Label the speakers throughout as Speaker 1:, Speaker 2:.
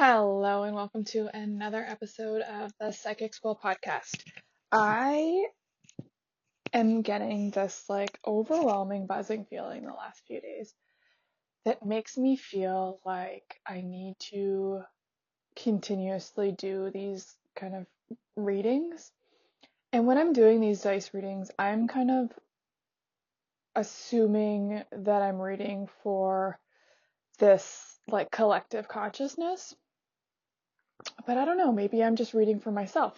Speaker 1: Hello, and welcome to another episode of the Psychic School podcast. I am getting this like overwhelming buzzing feeling the last few days that makes me feel like I need to continuously do these kind of readings. And when I'm doing these dice readings, I'm kind of assuming that I'm reading for this like collective consciousness. But I don't know, maybe I'm just reading for myself.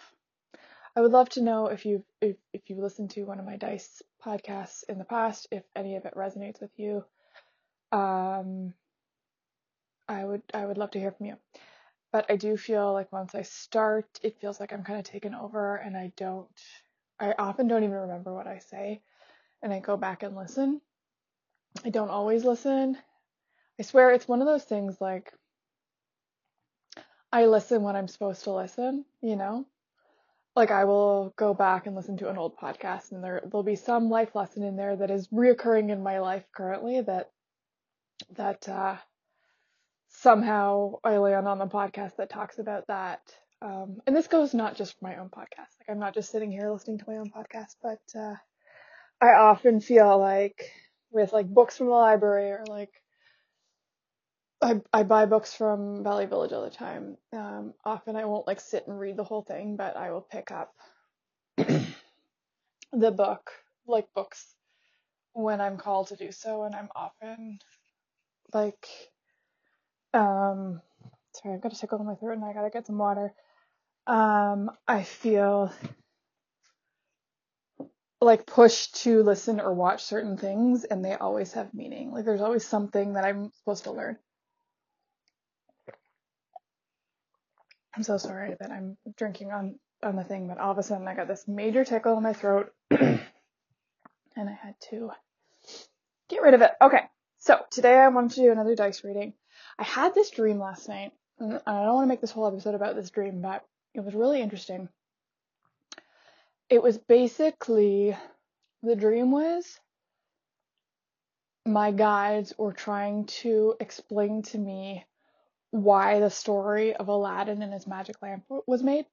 Speaker 1: I would love to know if you've if, if you've listened to one of my dice podcasts in the past, if any of it resonates with you. Um I would I would love to hear from you. But I do feel like once I start, it feels like I'm kind of taken over and I don't I often don't even remember what I say and I go back and listen. I don't always listen. I swear it's one of those things like I listen when I'm supposed to listen, you know? Like I will go back and listen to an old podcast and there there'll be some life lesson in there that is reoccurring in my life currently that that uh somehow I land on the podcast that talks about that. Um and this goes not just for my own podcast. Like I'm not just sitting here listening to my own podcast, but uh I often feel like with like books from the library or like I I buy books from Value Village all the time. Um, often I won't like sit and read the whole thing, but I will pick up the book, like books, when I'm called to do so, and I'm often like, um, sorry, I've got a tickle in my throat and I gotta get some water. Um, I feel like pushed to listen or watch certain things, and they always have meaning. Like there's always something that I'm supposed to learn. I'm so sorry that I'm drinking on on the thing, but all of a sudden I got this major tickle in my throat and I had to get rid of it. Okay. So today I wanted to do another dice reading. I had this dream last night. And I don't want to make this whole episode about this dream, but it was really interesting. It was basically the dream was my guides were trying to explain to me why the story of Aladdin and his magic lamp was made.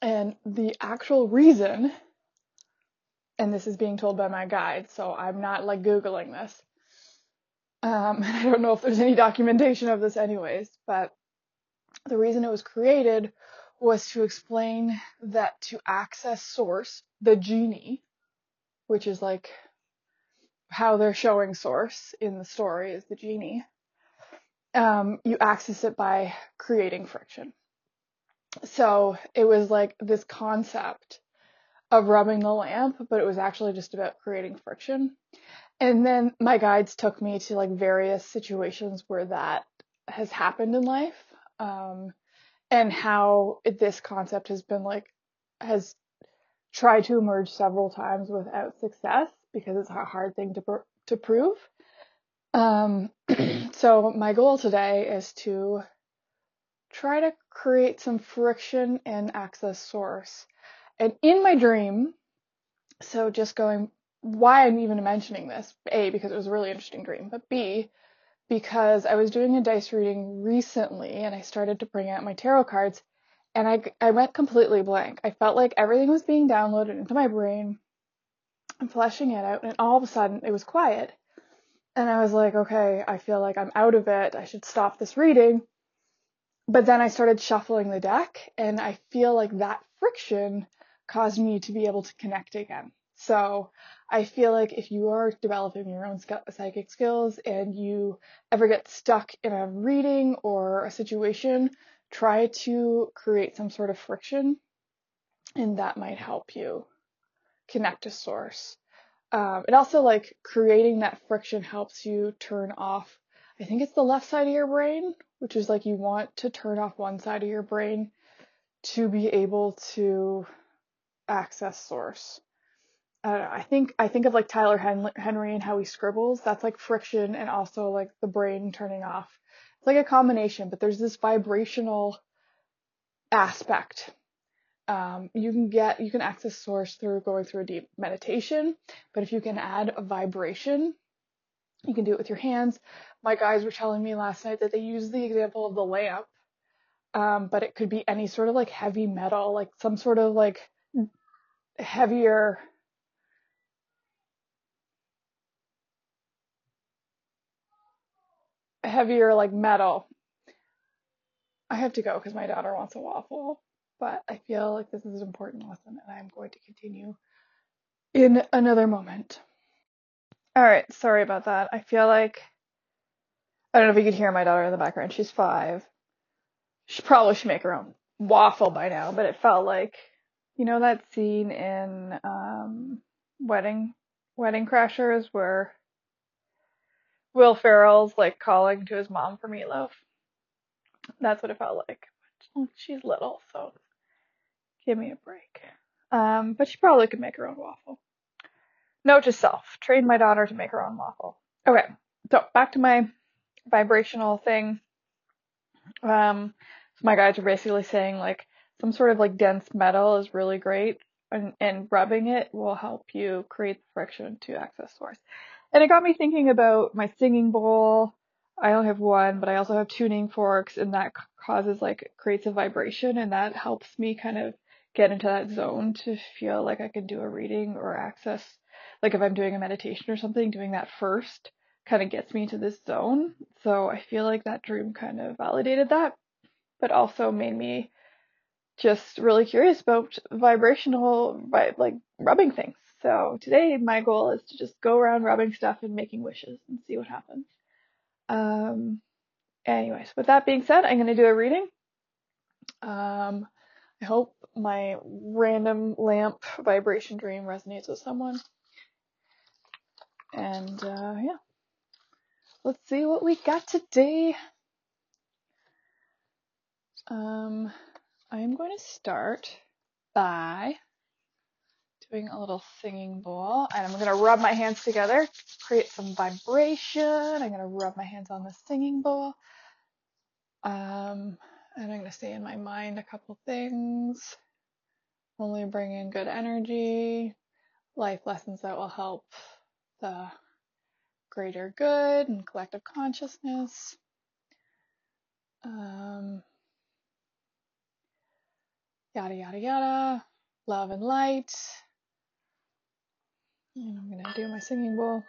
Speaker 1: And the actual reason, and this is being told by my guide, so I'm not like Googling this. Um, I don't know if there's any documentation of this, anyways, but the reason it was created was to explain that to access source, the genie, which is like how they're showing source in the story is the genie um, you access it by creating friction. So it was like this concept of rubbing the lamp, but it was actually just about creating friction. And then my guides took me to like various situations where that has happened in life, um, and how this concept has been like, has tried to emerge several times without success because it's a hard thing to, pr- to prove. Um, so my goal today is to try to create some friction in access source. And in my dream, so just going, why I'm even mentioning this, A, because it was a really interesting dream, but B, because I was doing a dice reading recently and I started to bring out my tarot cards and I, I went completely blank. I felt like everything was being downloaded into my brain and fleshing it out and all of a sudden it was quiet. And I was like, okay, I feel like I'm out of it. I should stop this reading. But then I started shuffling the deck, and I feel like that friction caused me to be able to connect again. So I feel like if you are developing your own psychic skills and you ever get stuck in a reading or a situation, try to create some sort of friction, and that might help you connect to source. Um, it also like creating that friction helps you turn off. I think it's the left side of your brain, which is like you want to turn off one side of your brain to be able to access source. I don't know. I think I think of like Tyler Henry and how he scribbles. That's like friction and also like the brain turning off. It's like a combination, but there's this vibrational aspect um, you can get you can access source through going through a deep meditation but if you can add a vibration you can do it with your hands my guys were telling me last night that they use the example of the lamp, um, but it could be any sort of like heavy metal, like some sort of like heavier heavier like metal. I have to go because my daughter wants a waffle, but I feel like this is an important lesson and I'm going to continue in another moment. All right, sorry about that. I feel like I don't know if you could hear my daughter in the background. She's five. She probably should make her own waffle by now, but it felt like you know that scene in um, Wedding Wedding Crashers where Will Ferrell's like calling to his mom for meatloaf. That's what it felt like. She's little, so give me a break. Um, but she probably could make her own waffle. Note to self: train my daughter to make her own waffle. Okay, so back to my vibrational thing. Um, so my guides are basically saying like some sort of like dense metal is really great, and, and rubbing it will help you create the friction to access source. And it got me thinking about my singing bowl. I only have one, but I also have tuning forks, and that causes like creates a vibration, and that helps me kind of get into that zone to feel like I can do a reading or access. Like if I'm doing a meditation or something, doing that first kind of gets me into this zone. So I feel like that dream kind of validated that, but also made me just really curious about vibrational, like rubbing things. So today my goal is to just go around rubbing stuff and making wishes and see what happens. Um, anyways, with that being said, I'm going to do a reading. Um, I hope my random lamp vibration dream resonates with someone. And uh, yeah, let's see what we got today. Um, I'm going to start by doing a little singing bowl and I'm going to rub my hands together, create some vibration. I'm going to rub my hands on the singing bowl. Um, to say in my mind a couple things. Only bring in good energy, life lessons that will help the greater good and collective consciousness. Um, yada, yada, yada. Love and light. And I'm going to do my singing bowl.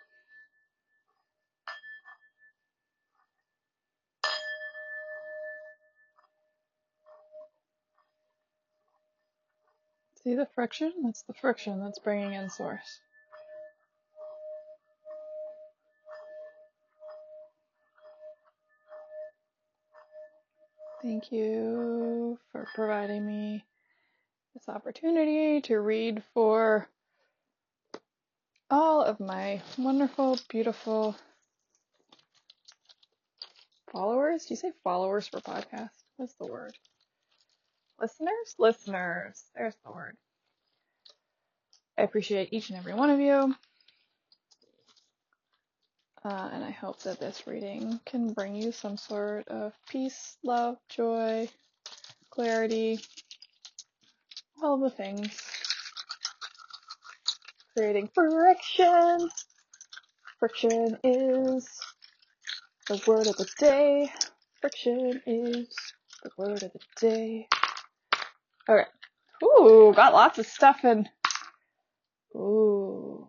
Speaker 1: See the friction? That's the friction that's bringing in source. Thank you for providing me this opportunity to read for all of my wonderful, beautiful followers. Do you say followers for podcast? What's the word? Listeners? Listeners. There's the word. I appreciate each and every one of you. Uh, and I hope that this reading can bring you some sort of peace, love, joy, clarity, all the things creating friction. Friction is the word of the day. Friction is the word of the day. Okay. Ooh, got lots of stuff in. Ooh.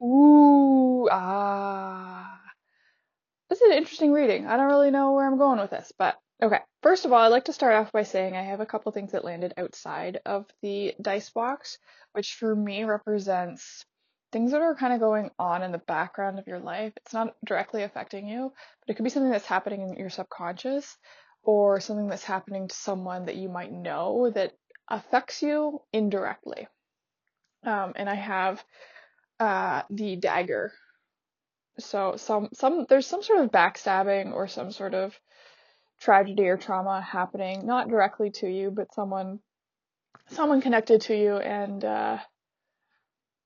Speaker 1: Ooh, ah. This is an interesting reading. I don't really know where I'm going with this, but okay. First of all, I'd like to start off by saying I have a couple things that landed outside of the dice box, which for me represents things that are kind of going on in the background of your life. It's not directly affecting you, but it could be something that's happening in your subconscious or something that's happening to someone that you might know that affects you indirectly. Um, and I have uh, the dagger. So some some there's some sort of backstabbing or some sort of tragedy or trauma happening, not directly to you, but someone someone connected to you and uh,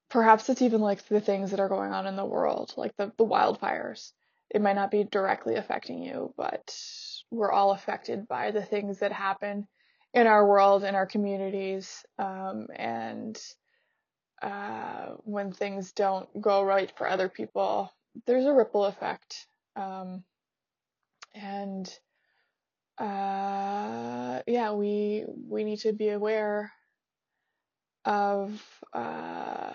Speaker 1: perhaps it's even like the things that are going on in the world, like the, the wildfires. It might not be directly affecting you, but we're all affected by the things that happen in our world, in our communities, um, and uh, when things don't go right for other people, there's a ripple effect Um, and uh, yeah, we we need to be aware of uh,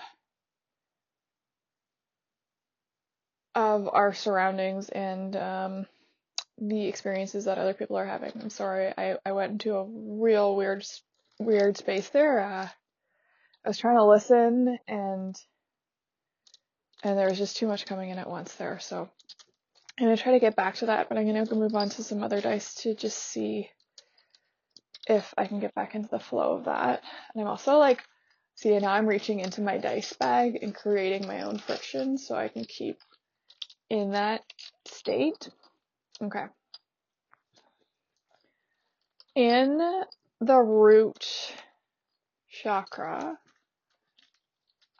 Speaker 1: of our surroundings and um, the experiences that other people are having. I'm sorry, I, I went into a real weird weird space there. Uh, I was trying to listen and and there was just too much coming in at once there. So I'm gonna try to get back to that, but I'm gonna move on to some other dice to just see if I can get back into the flow of that. And I'm also like, see now I'm reaching into my dice bag and creating my own friction so I can keep in that state. Okay. In the root chakra,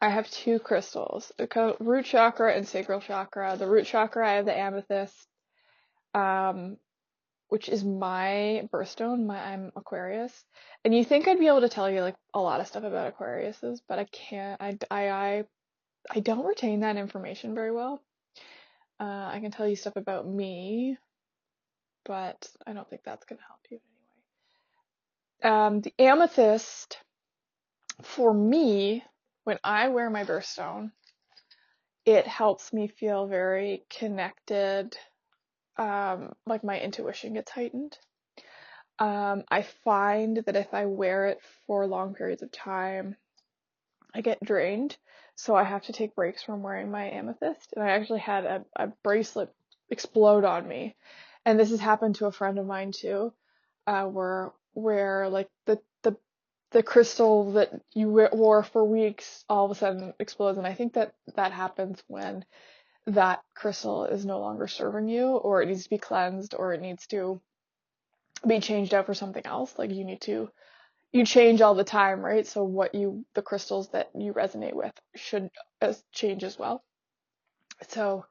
Speaker 1: I have two crystals, root chakra and sacral chakra. The root chakra, I have the amethyst, um, which is my birthstone. My I'm Aquarius, and you think I'd be able to tell you like a lot of stuff about Aquariuses, but I can't. I I I, I don't retain that information very well. Uh, I can tell you stuff about me, but I don't think that's gonna help you anyway. Um, the amethyst, for me, when I wear my birthstone, it helps me feel very connected. Um, like my intuition gets heightened. Um, I find that if I wear it for long periods of time, I get drained. So I have to take breaks from wearing my amethyst. And I actually had a, a bracelet explode on me. And this has happened to a friend of mine too, uh, where, where like the, the the crystal that you wore for weeks all of a sudden explodes. And I think that that happens when that crystal is no longer serving you or it needs to be cleansed or it needs to be changed out for something else. Like you need to, you change all the time, right? So what you, the crystals that you resonate with should change as well. So,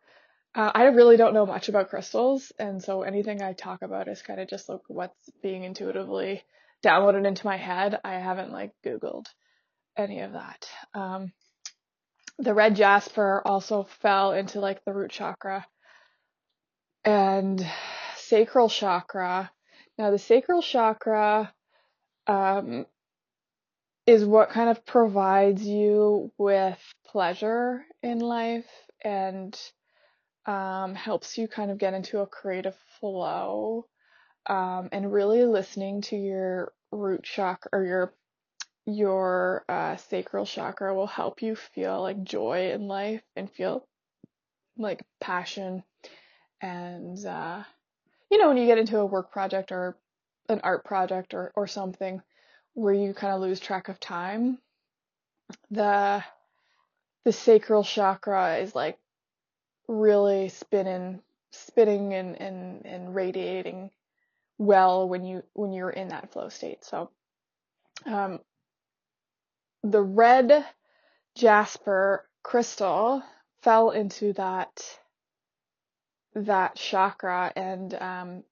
Speaker 1: uh, I really don't know much about crystals. And so anything I talk about is kind of just like what's being intuitively downloaded into my head. I haven't like Googled any of that. Um, the red jasper also fell into like the root chakra and sacral chakra. Now the sacral chakra, um, is what kind of provides you with pleasure in life and um, helps you kind of get into a creative flow um, and really listening to your root chakra or your your uh, sacral chakra will help you feel like joy in life and feel like passion. And uh, you know when you get into a work project or an art project or, or something where you kind of lose track of time the the sacral chakra is like really spinning spinning and, and, and radiating well when you when you're in that flow state. So um, the red jasper crystal fell into that that chakra and um,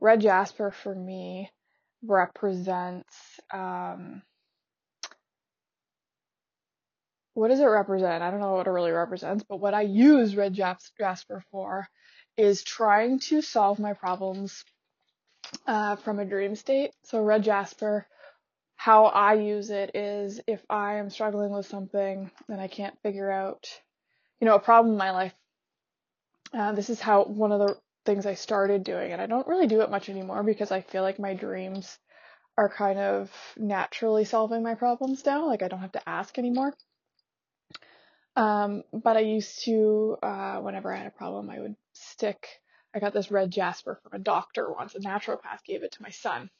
Speaker 1: red jasper for me represents um, what does it represent? I don't know what it really represents, but what I use red jasper for is trying to solve my problems uh, from a dream state. So red jasper, how I use it is if I am struggling with something and I can't figure out, you know, a problem in my life. Uh, this is how one of the things I started doing, and I don't really do it much anymore because I feel like my dreams are kind of naturally solving my problems now. Like I don't have to ask anymore. Um, but I used to, uh, whenever I had a problem, I would stick I got this red jasper from a doctor once. A naturopath gave it to my son.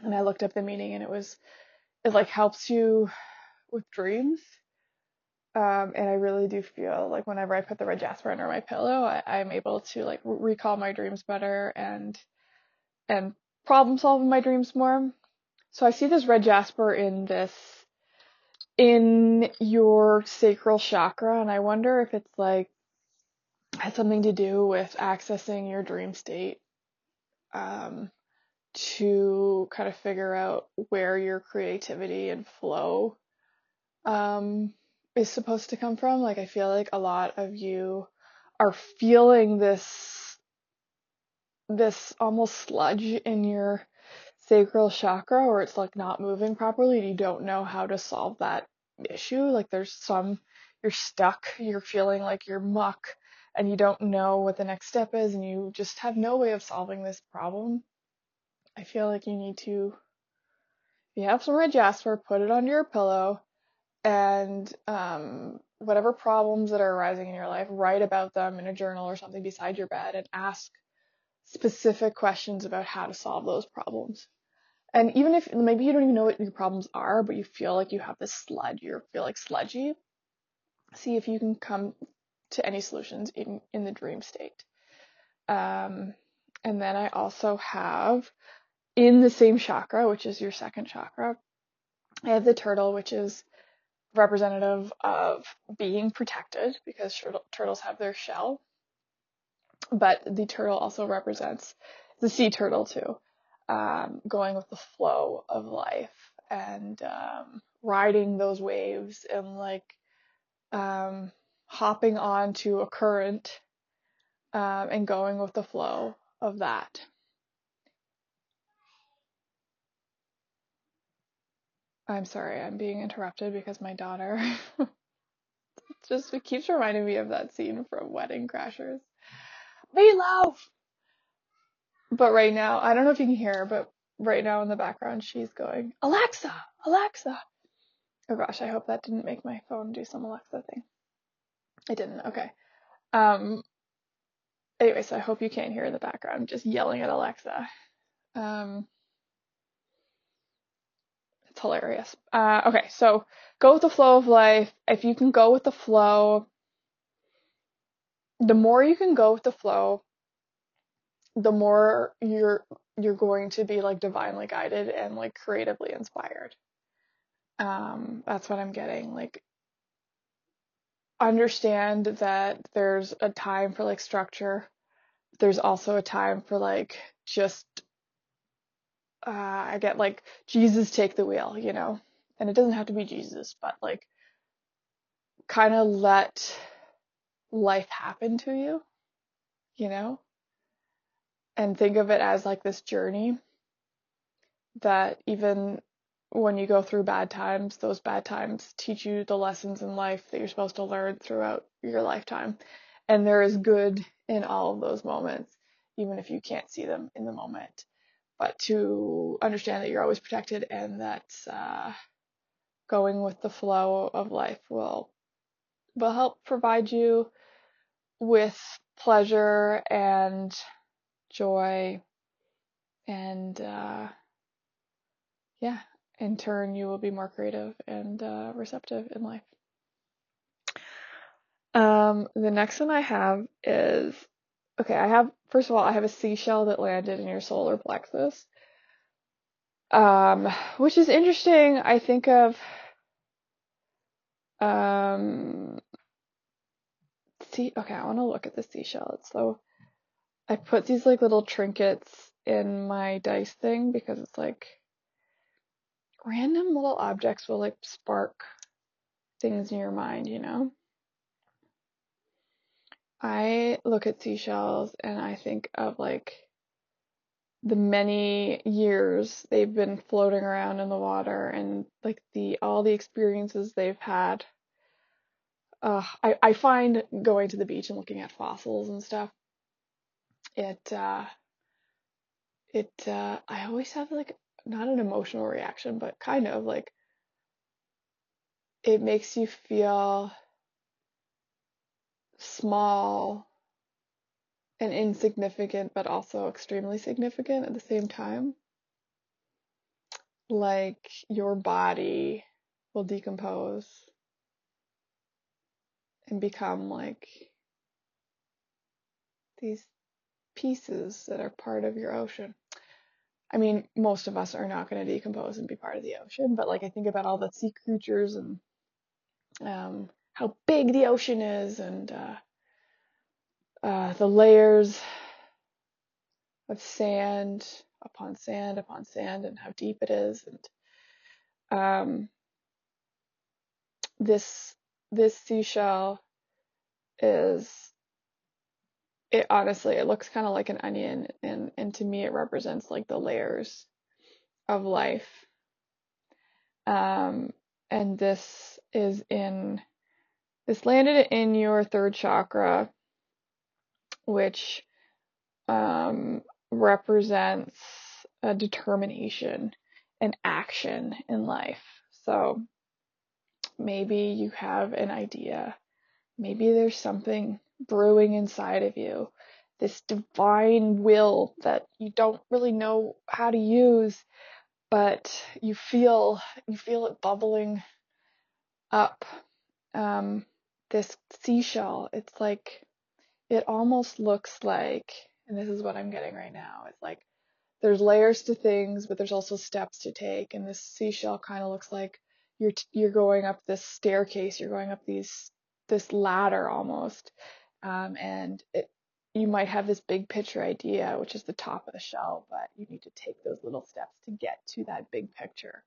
Speaker 1: And I looked up the meaning and it was, it like helps you with dreams. Um, and I really do feel like whenever I put the red jasper under my pillow, I, am able to like recall my dreams better and, and problem solve in my dreams more. So I see this red jasper in this, in your sacral chakra, and I wonder if it's like has something to do with accessing your dream state um, to kind of figure out where your creativity and flow um, is supposed to come from. Like, I feel like a lot of you are feeling this this almost sludge in your sacral chakra or it's like not moving properly and you don't know how to solve that issue. Like there's some, you're stuck, you're feeling like you're muck and you don't know what the next step is and you just have no way of solving this problem. I feel like you need to, if you have some red jasper, put it under your pillow and um, whatever problems that are arising in your life, write about them in a journal or something beside your bed and ask specific questions about how to solve those problems. And even if maybe you don't even know what your problems are, but you feel like you have this sludge, you feel like sludgy, see if you can come to any solutions in, in the dream state. Um, and then I also have in the same chakra, which is your second chakra, I have the turtle, which is representative of being protected because turtle, turtles have their shell. But the turtle also represents the sea turtle too um, going with the flow of life and um, riding those waves and like um, hopping onto a current um, and going with the flow of that. I'm sorry, I'm being interrupted because my daughter just keeps reminding me of that scene from Wedding Crashers. Meatloaf! But right now, I don't know if you can hear her, but right now in the background, she's going, Alexa, Alexa. Oh gosh, I hope that didn't make my phone do some Alexa thing. It didn't. Okay. Um. Anyway, so I hope you can't hear in the background just yelling at Alexa. Um. It's hilarious. Uh, okay, so go with the flow of life. If you can go with the flow, the more you can go with the flow, the more you're you're going to be like divinely guided and like creatively inspired. Um, that's what I'm getting. Like understand that there's a time for like structure. There's also a time for like just uh I get like Jesus take the wheel, you know. And it doesn't have to be Jesus, but like kind of let life happen to you, you know? And think of it as like this journey that even when you go through bad times, those bad times teach you the lessons in life that you're supposed to learn throughout your lifetime. And there is good in all of those moments, even if you can't see them in the moment. But to understand that you're always protected and that uh, going with the flow of life will will help provide you with pleasure and joy, and uh, yeah, in turn, you will be more creative and uh, receptive in life. Um, the next one I have is okay. I have first of all, I have a seashell that landed in your solar plexus, um, which is interesting. I think of um, see. Okay, I want to look at the seashell. It's so I put these like little trinkets in my dice thing because it's like random little objects will like spark things in your mind, you know? I look at seashells and I think of like the many years they've been floating around in the water and like the all the experiences they've had. Uh, I, I find going to the beach and looking at fossils and stuff it uh it uh I always have like not an emotional reaction, but kind of like it makes you feel small and insignificant, but also extremely significant at the same time. Like your body will decompose and become like these pieces that are part of your ocean. I mean, most of us are not going to decompose and be part of the ocean, but like I think about all the sea creatures and um, how big the ocean is and uh, uh, the layers of sand upon sand upon sand and how deep it is and um, this this seashell is it honestly it looks kind of like an onion and and to me it represents like the layers of life. Um and this is in this landed in your third chakra which um represents a determination and action in life. So maybe you have an idea. Maybe there's something brewing inside of you, this divine will that you don't really know how to use, but you feel you feel it bubbling up. Um, this seashell, it's like it almost looks like, and this is what I'm getting right now. It's like there's layers to things, but there's also steps to take, and this seashell kind of looks like you're you're going up this staircase, you're going up these this ladder almost, um, and it, you might have this big picture idea, which is the top of the shell, but you need to take those little steps to get to that big picture.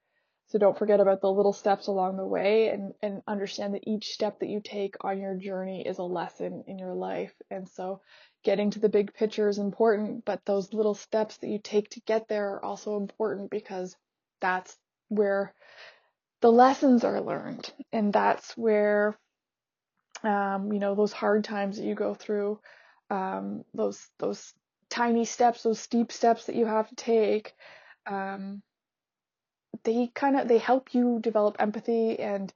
Speaker 1: So don't forget about the little steps along the way and, and understand that each step that you take on your journey is a lesson in your life. And so getting to the big picture is important, but those little steps that you take to get there are also important because that's where the lessons are learned. And that's where um, you know, those hard times that you go through, um, those those tiny steps, those steep steps that you have to take, um, they kind of they help you develop empathy and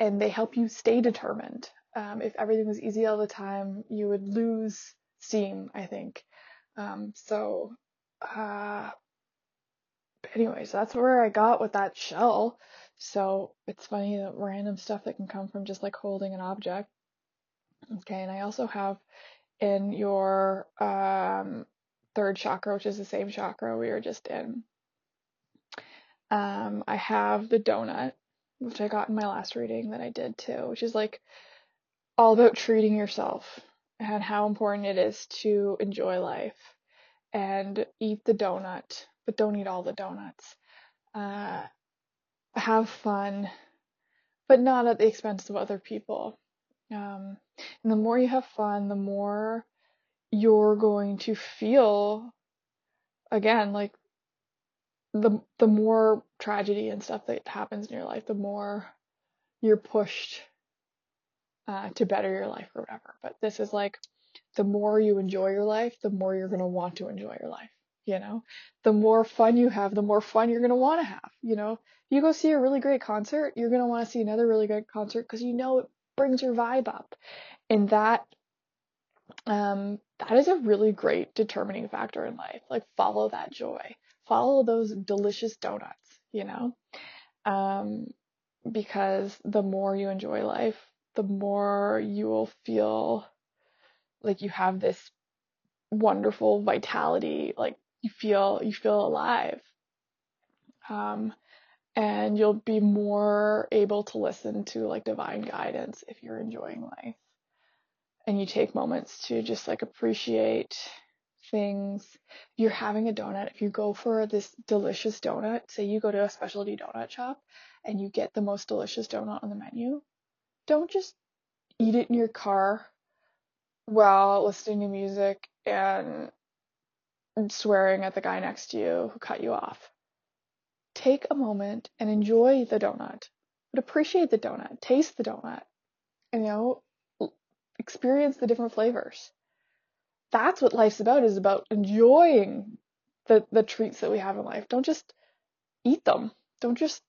Speaker 1: and they help you stay determined. Um, if everything was easy all the time, you would lose steam, I think. Um, so, uh, anyways, that's where I got with that shell. So it's funny that random stuff that can come from just like holding an object. Okay, and I also have in your um, third chakra, which is the same chakra we were just in. Um, I have the donut, which I got in my last reading that I did too, which is like all about treating yourself and how important it is to enjoy life and eat the donut, but don't eat all the donuts. Uh, have fun, but not at the expense of other people. Um, and the more you have fun, the more you're going to feel again like the the more tragedy and stuff that happens in your life, the more you're pushed uh, to better your life or whatever. But this is like the more you enjoy your life, the more you're gonna want to enjoy your life. You know, the more fun you have, the more fun you're gonna want to have. You know, you go see a really great concert, you're gonna want to see another really great concert because you know it brings your vibe up. And that um that is a really great determining factor in life. Like follow that joy. Follow those delicious donuts, you know? Um because the more you enjoy life, the more you will feel like you have this wonderful vitality, like you feel you feel alive. Um and you'll be more able to listen to like divine guidance if you're enjoying life. And you take moments to just like appreciate things. You're having a donut if you go for this delicious donut say you go to a specialty donut shop and you get the most delicious donut on the menu don't just eat it in your car while listening to music and swearing at the guy next to you who cut you off take a moment and enjoy the donut, but appreciate the donut, taste the donut, you know, experience the different flavors. That's what life's about, is about enjoying the, the treats that we have in life. Don't just eat them. Don't just,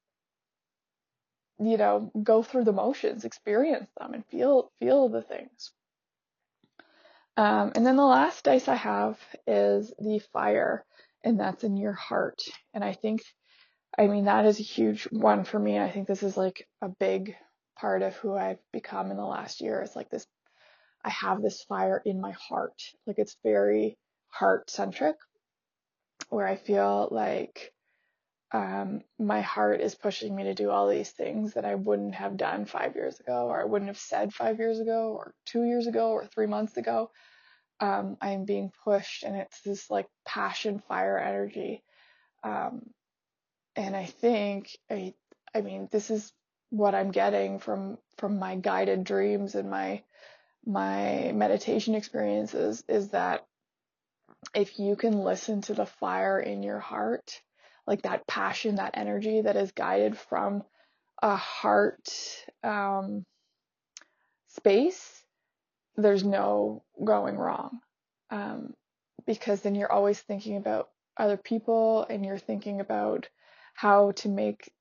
Speaker 1: you know, go through the motions, experience them and feel, feel the things. Um, and then the last dice I have is the fire, and that's in your heart. And I think I mean, that is a huge one for me. I think this is like a big part of who I've become in the last year. It's like this, I have this fire in my heart. Like it's very heart centric, where I feel like um, my heart is pushing me to do all these things that I wouldn't have done five years ago, or I wouldn't have said five years ago, or two years ago, or three months ago. Um, I'm being pushed, and it's this like passion, fire energy. Um, and I think I I mean this is what I'm getting from from my guided dreams and my my meditation experiences is that if you can listen to the fire in your heart, like that passion, that energy that is guided from a heart um, space, there's no going wrong. Um, because then you're always thinking about other people and you're thinking about how to make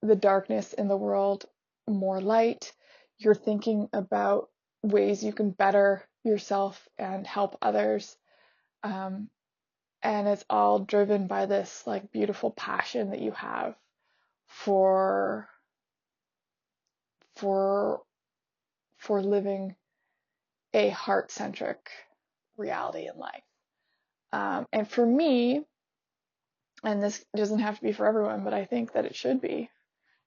Speaker 1: the darkness in the world more light. You're thinking about ways you can better yourself and help others. Um, and it's all driven by this like beautiful passion that you have for for for living a heart-centric reality in life. Um, and for me, and this doesn't have to be for everyone, but I think that it should be,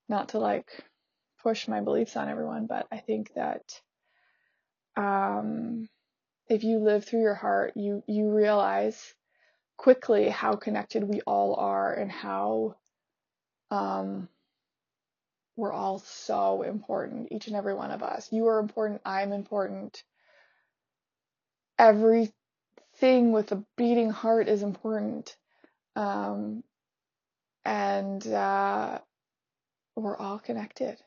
Speaker 1: not to like push my beliefs on everyone, but I think that um, if you live through your heart, you you realize quickly how connected we all are and how um, we're all so important, each and every one of us. You are important, I'm important. Everything with a beating heart is important. Um, and uh, we're all connected.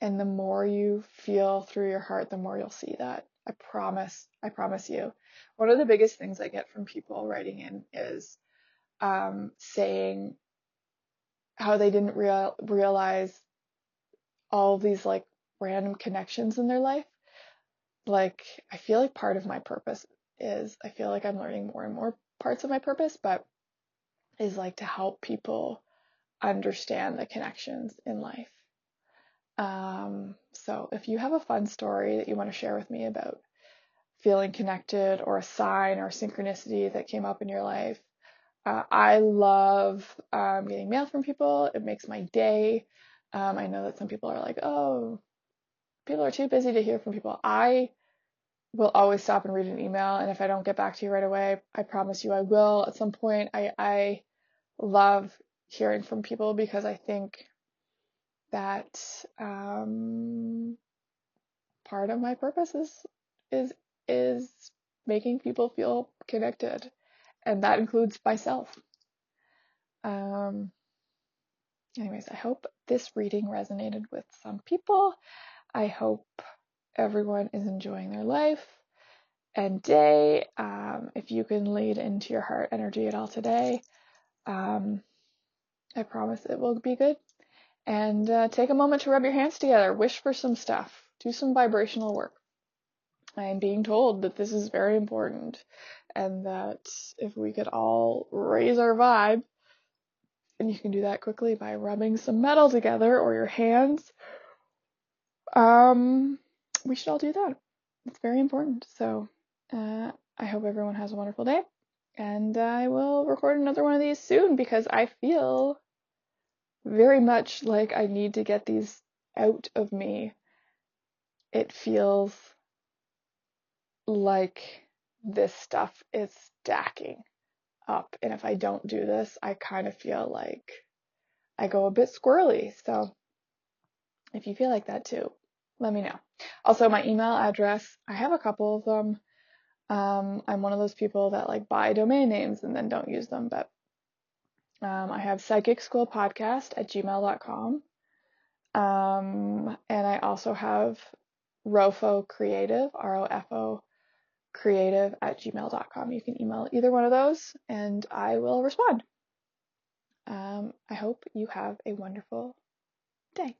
Speaker 1: And the more you feel through your heart, the more you'll see that. I promise. I promise you. One of the biggest things I get from people writing in is um, saying how they didn't real, realize all these like random connections in their life. Like, I feel like part of my purpose is I feel like I'm learning more and more parts of my purpose, but is like to help people understand the connections in life. Um, so if you have a fun story that you want to share with me about feeling connected or a sign or synchronicity that came up in your life, uh, I love um, getting mail from people. It makes my day. Um, I know that some people are like, oh, people are too busy to hear from people. I will always stop and read an email, and if I don't get back to you right away, I promise you I will at some point. I I love hearing from people because I think that um, part of my purpose is is is making people feel connected, and that includes myself. Um, anyways, I hope this reading resonated with some people. I hope everyone is enjoying their life and day. Um, if you can lead into your heart energy at all today, um, I promise it will be good. And uh, take a moment to rub your hands together, wish for some stuff, do some vibrational work. I am being told that this is very important and that if we could all raise our vibe, and you can do that quickly by rubbing some metal together or your hands, um, we should all do that. It's very important. So uh, I hope everyone has a wonderful day. And I will record another one of these soon because I feel very much like I need to get these out of me. It feels like this stuff is stacking up. And if I don't do this, I kind of feel like I go a bit squirrely. So if you feel like that too, let me know. Also, my email address, I have a couple of them. Um, I'm one of those people that like buy domain names and then don't use them, but um, I have psychic school podcast at gmail.com. Um, and I also have Rofo Creative, R O F O creative at gmail.com. You can email either one of those and I will respond. Um, I hope you have a wonderful day.